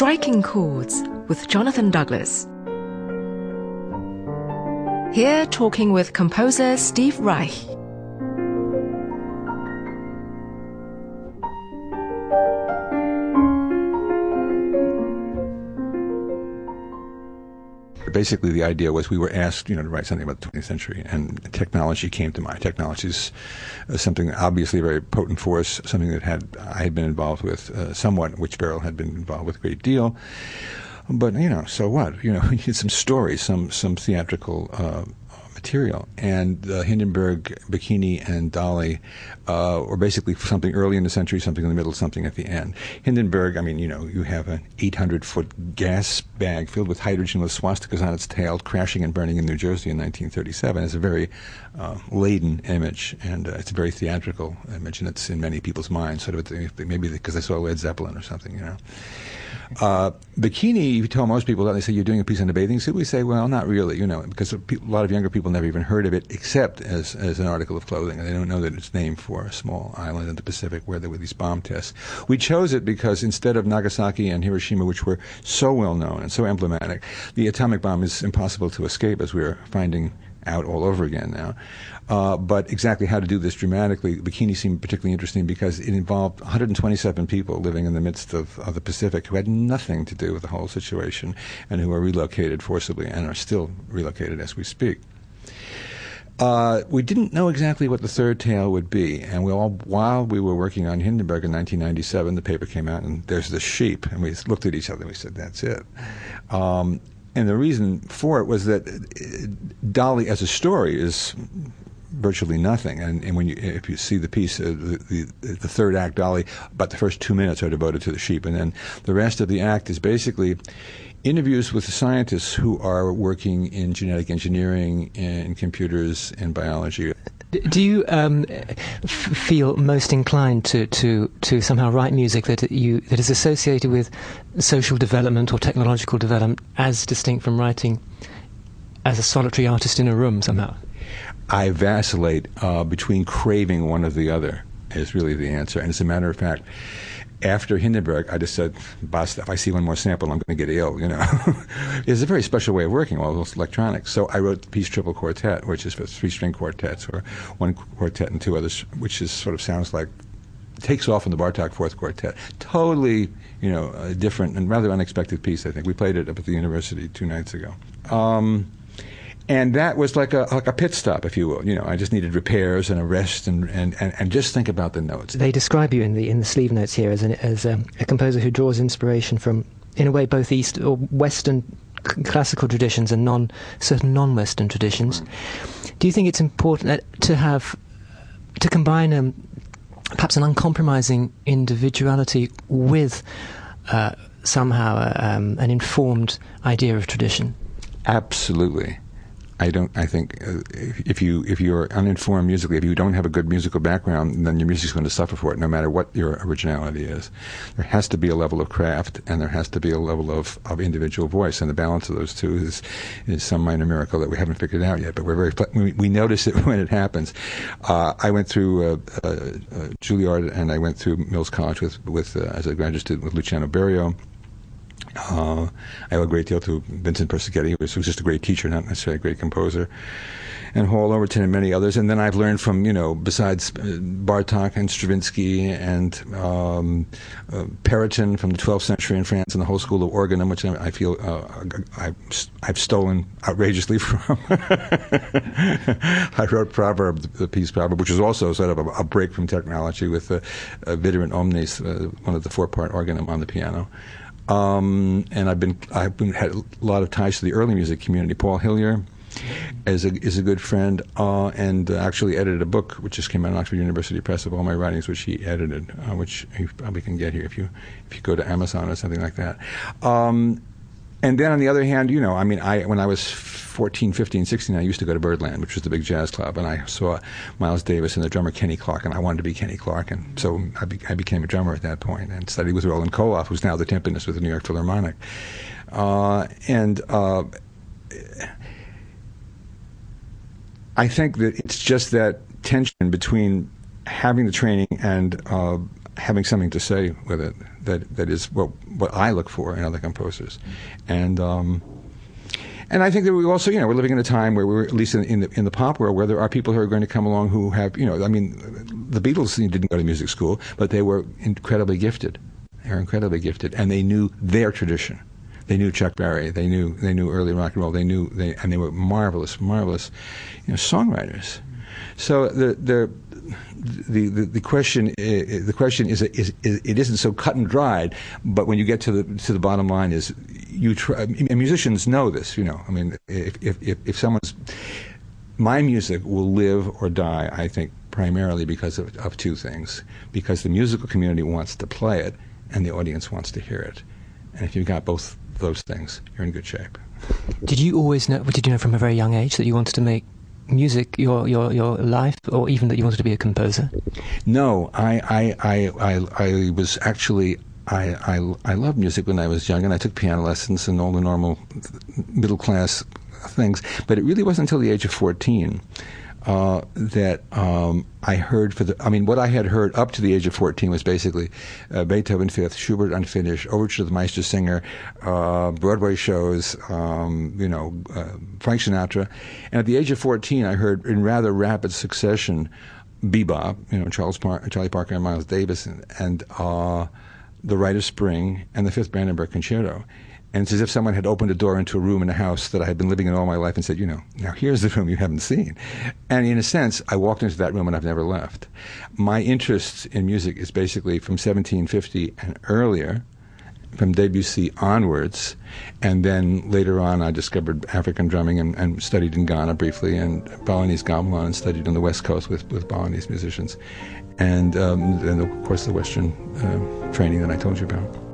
Striking Chords with Jonathan Douglas. Here talking with composer Steve Reich. Basically the idea was we were asked, you know, to write something about the 20th century, and technology came to mind. Technology is uh, something obviously a very potent force, something that had I had been involved with uh, somewhat, which Beryl had been involved with a great deal. But you know, so what? You know, we need some stories, some some theatrical uh, material. And Hindenburg, Bikini, and Dolly uh, were basically something early in the century, something in the middle, something at the end. Hindenburg, I mean, you know, you have an 800 foot gas bag filled with hydrogen with swastikas on its tail crashing and burning in New Jersey in 1937. It's a very uh, laden image, and uh, it's a very theatrical image, and it's in many people's minds, sort of maybe because they saw Led Zeppelin or something, you know. Uh, bikini, you tell most people that, they say, you're doing a piece on a bathing suit. We say, well, not really, you know, because a lot of younger people never even heard of it except as, as an article of clothing. And they don't know that it's named for a small island in the Pacific where there were these bomb tests. We chose it because instead of Nagasaki and Hiroshima, which were so well known and so emblematic, the atomic bomb is impossible to escape, as we're finding out all over again now. Uh, but exactly how to do this dramatically, Bikini seemed particularly interesting because it involved 127 people living in the midst of, of, the Pacific who had nothing to do with the whole situation and who were relocated forcibly and are still relocated as we speak. Uh, we didn't know exactly what the third tale would be, and we all, while we were working on Hindenburg in 1997, the paper came out, and there's the sheep, and we looked at each other, and we said, "That's it." Um, and the reason for it was that uh, Dolly, as a story, is virtually nothing. And, and when you, if you see the piece, uh, the, the, the third act, Dolly, about the first two minutes are devoted to the sheep, and then the rest of the act is basically interviews with the scientists who are working in genetic engineering and computers and biology. Do you um, f- feel most inclined to, to, to somehow write music that you that is associated with social development or technological development, as distinct from writing as a solitary artist in a room somehow? I vacillate uh, between craving one or the other. Is really the answer, and as a matter of fact, after Hindenburg, I just said, "Basta! If I see one more sample, I'm going to get ill." You know, it's a very special way of working, all those electronics. So I wrote the piece Triple Quartet, which is for three string quartets, or one quartet and two others, which is sort of sounds like takes off in the Bartok Fourth Quartet. Totally, you know, a different and rather unexpected piece. I think we played it up at the university two nights ago. Um, and that was like a like a pit stop, if you will. You know, I just needed repairs and a rest, and, and, and, and just think about the notes. They describe you in the in the sleeve notes here as an, as a, a composer who draws inspiration from, in a way, both East or Western c- classical traditions and non certain non-Western traditions. Right. Do you think it's important to have to combine um, perhaps an uncompromising individuality with uh, somehow uh, um, an informed idea of tradition? Absolutely. I don't. I think uh, if you if you're uninformed musically, if you don't have a good musical background, then your music's going to suffer for it, no matter what your originality is. There has to be a level of craft, and there has to be a level of, of individual voice, and the balance of those two is is some minor miracle that we haven't figured out yet. But we're very we, we notice it when it happens. Uh, I went through uh, uh, uh, Juilliard, and I went through Mills College with with uh, as a graduate student with Luciano Berio uh, I owe a great deal to Vincent Persichetti, who was, just a great teacher, not necessarily a great composer, and Hall Overton and many others. And then I've learned from, you know, besides uh, Bartok and Stravinsky and um, uh, Perotin from the 12th century in France and the whole school of organ, which I, feel uh, I, I've stolen outrageously from. I wrote Proverb, the piece Proverb, which is also sort of a, a break from technology with uh, Viderunt Omnes, uh, one of the four-part organ on the piano. Um, and I've been I've been had a lot of ties to the early music community. Paul Hillier is a is a good friend, uh, and actually edited a book which just came out in Oxford University Press of all my writings, which he edited, uh, which you probably can get here if you if you go to Amazon or something like that. Um, and then on the other hand, you know, I mean, I when I was 14, 15, 16, I used to go to Birdland, which was the big jazz club, and I saw Miles Davis and the drummer Kenny Clarke, and I wanted to be Kenny Clarke, and so I, be, I became a drummer at that point and studied with Roland Kohloff, who's now the timpanist with the New York Philharmonic. Uh, and uh, I think that it's just that tension between having the training and uh, having something to say with it that that is what what I look for in other composers, and. Um, and I think that we also, you know, we're living in a time where we're at least in, in, the in the pop world where there are people who are going to come along who have, you know, I mean, the Beatles didn't go to music school, but they were incredibly gifted. They were incredibly gifted, and they knew their tradition. They knew Chuck Berry. They knew they knew early rock and roll. They knew they and they were marvelous, marvelous, you know, songwriters. So the the the, the, the question uh, uh, the question is, is, is, it isn't so cut and dried, but when you get to the to the bottom line is you try, musicians know this. You know, I mean, if if if, if someone's my music will live or die, I think primarily because of, of two things: because the musical community wants to play it, and the audience wants to hear it. And if you've got both those things, you're in good shape. Did you always know? Did you know from a very young age that you wanted to make music your your your life, or even that you wanted to be a composer? No, I I I I, I was actually. I, I, I loved music when I was young, and I took piano lessons and all the normal middle class things. But it really wasn't until the age of 14 uh, that um, I heard for the. I mean, what I had heard up to the age of 14 was basically uh, Beethoven Fifth, Schubert Unfinished, Overture to the Meistersinger, uh, Broadway shows, um, you know, uh, Frank Sinatra. And at the age of 14, I heard in rather rapid succession bebop, you know, Charles Par- Charlie Parker and Miles Davis, and, and uh, The Rite of Spring, and the Fifth Brandenburg Concerto. And it's as if someone had opened a door into a room in a house that I had been living in all my life and said, you know, now here's the room you haven't seen. And in a sense, I walked into that room and I've never left. My interest in music is basically from 1750 and earlier, from Debussy onwards. And then later on, I discovered African drumming and, and studied in Ghana briefly, and Balinese gamelan, and studied on the West Coast with, with Balinese musicians. And um, then, of course, the Western uh, training that I told you about.